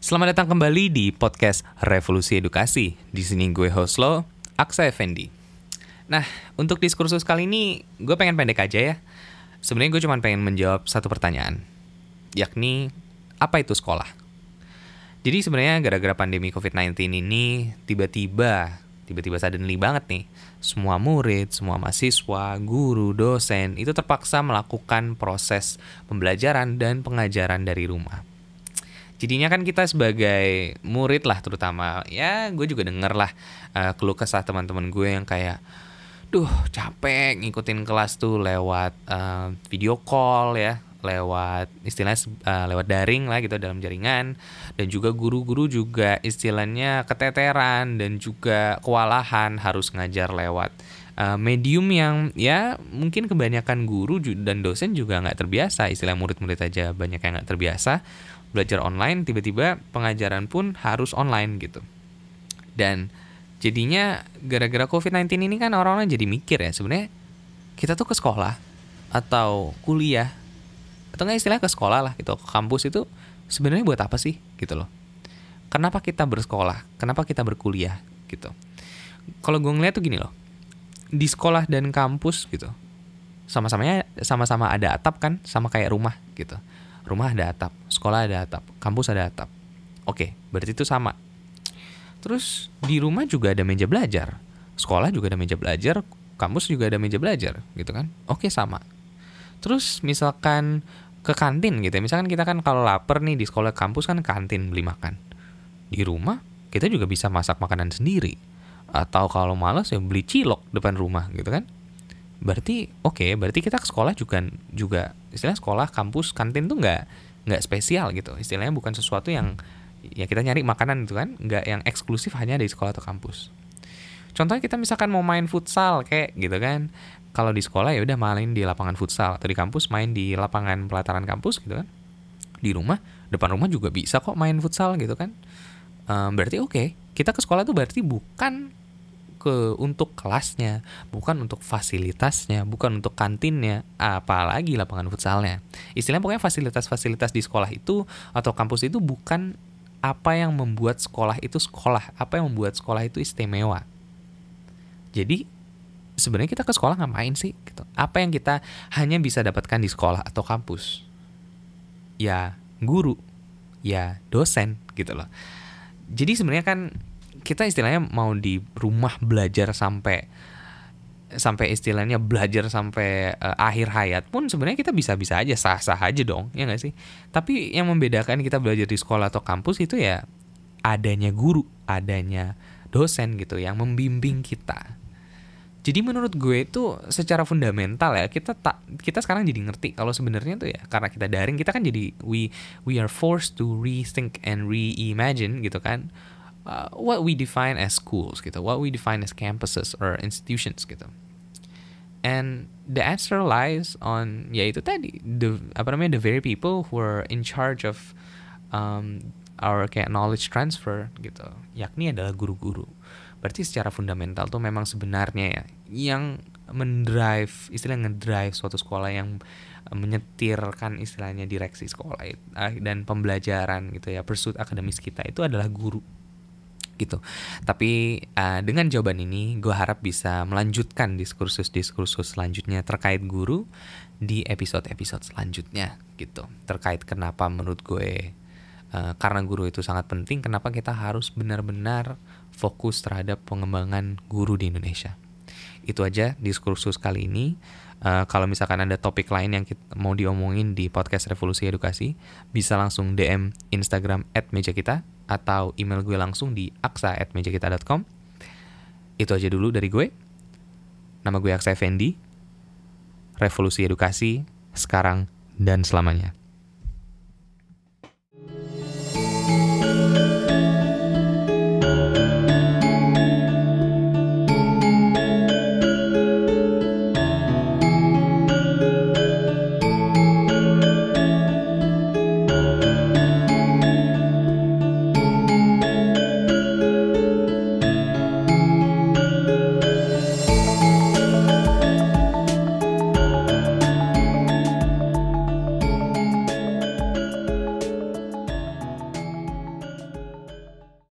Selamat datang kembali di podcast Revolusi Edukasi. Di sini gue host lo, Aksa Effendi. Nah, untuk diskursus kali ini gue pengen pendek aja ya. Sebenarnya gue cuma pengen menjawab satu pertanyaan, yakni apa itu sekolah? Jadi sebenarnya gara-gara pandemi COVID-19 ini tiba-tiba tiba-tiba suddenly banget nih semua murid, semua mahasiswa, guru, dosen itu terpaksa melakukan proses pembelajaran dan pengajaran dari rumah jadinya kan kita sebagai murid lah terutama. Ya gue juga denger lah uh, keluh kesah teman-teman gue yang kayak duh capek ngikutin kelas tuh lewat uh, video call ya lewat istilahnya uh, lewat daring lah gitu dalam jaringan. Dan juga guru-guru juga istilahnya keteteran dan juga kewalahan harus ngajar lewat uh, medium yang ya mungkin kebanyakan guru dan dosen juga nggak terbiasa. Istilah murid-murid aja banyak yang nggak terbiasa belajar online tiba-tiba pengajaran pun harus online gitu. Dan jadinya gara-gara covid-19 ini kan orang-orang jadi mikir ya sebenarnya kita tuh ke sekolah atau kuliah atau nggak istilahnya ke sekolah lah gitu ke kampus itu sebenarnya buat apa sih gitu loh. Kenapa kita bersekolah? Kenapa kita berkuliah gitu? Kalau gue ngeliat tuh gini loh di sekolah dan kampus gitu sama-samanya sama-sama ada atap kan sama kayak rumah gitu rumah ada atap, sekolah ada atap, kampus ada atap. Oke, berarti itu sama. Terus di rumah juga ada meja belajar, sekolah juga ada meja belajar, kampus juga ada meja belajar, gitu kan? Oke, sama. Terus misalkan ke kantin gitu ya, misalkan kita kan kalau lapar nih di sekolah kampus kan kantin beli makan. Di rumah kita juga bisa masak makanan sendiri. Atau kalau malas ya beli cilok depan rumah gitu kan berarti oke okay, berarti kita ke sekolah juga juga istilah sekolah kampus kantin tuh nggak nggak spesial gitu. Istilahnya bukan sesuatu yang ya kita nyari makanan itu kan nggak yang eksklusif hanya di sekolah atau kampus. Contohnya kita misalkan mau main futsal kayak gitu kan. Kalau di sekolah ya udah main di lapangan futsal atau di kampus main di lapangan pelataran kampus gitu kan. Di rumah depan rumah juga bisa kok main futsal gitu kan. Um, berarti oke okay, kita ke sekolah tuh berarti bukan ke untuk kelasnya, bukan untuk fasilitasnya, bukan untuk kantinnya, apalagi lapangan futsalnya. Istilahnya pokoknya fasilitas-fasilitas di sekolah itu atau kampus itu bukan apa yang membuat sekolah itu sekolah, apa yang membuat sekolah itu istimewa. Jadi sebenarnya kita ke sekolah ngapain sih? Gitu. Apa yang kita hanya bisa dapatkan di sekolah atau kampus? Ya guru, ya dosen gitu loh. Jadi sebenarnya kan kita istilahnya mau di rumah belajar sampai sampai istilahnya belajar sampai uh, akhir hayat pun sebenarnya kita bisa-bisa aja sah-sah aja dong ya nggak sih? Tapi yang membedakan kita belajar di sekolah atau kampus itu ya adanya guru adanya dosen gitu yang membimbing kita. Jadi menurut gue itu secara fundamental ya kita tak kita sekarang jadi ngerti kalau sebenarnya tuh ya karena kita daring kita kan jadi we we are forced to rethink and reimagine gitu kan uh, what we define as schools gitu, what we define as campuses or institutions gitu. And the answer lies on ya itu tadi the apa namanya the very people who are in charge of um, our kayak knowledge transfer gitu, yakni adalah guru-guru. Berarti secara fundamental tuh memang sebenarnya ya yang mendrive istilah ngedrive suatu sekolah yang menyetirkan istilahnya direksi sekolah uh, dan pembelajaran gitu ya pursuit akademis kita itu adalah guru gitu. Tapi uh, dengan jawaban ini, gue harap bisa melanjutkan diskursus-diskursus selanjutnya terkait guru di episode-episode selanjutnya gitu. Terkait kenapa menurut gue uh, karena guru itu sangat penting, kenapa kita harus benar-benar fokus terhadap pengembangan guru di Indonesia. Itu aja diskursus kali ini. Uh, kalau misalkan ada topik lain yang kita mau diomongin di podcast Revolusi Edukasi, bisa langsung DM Instagram @meja kita atau email gue langsung di aksa@mejakita.com. Itu aja dulu dari gue. Nama gue Aksa Effendi. Revolusi Edukasi sekarang dan selamanya.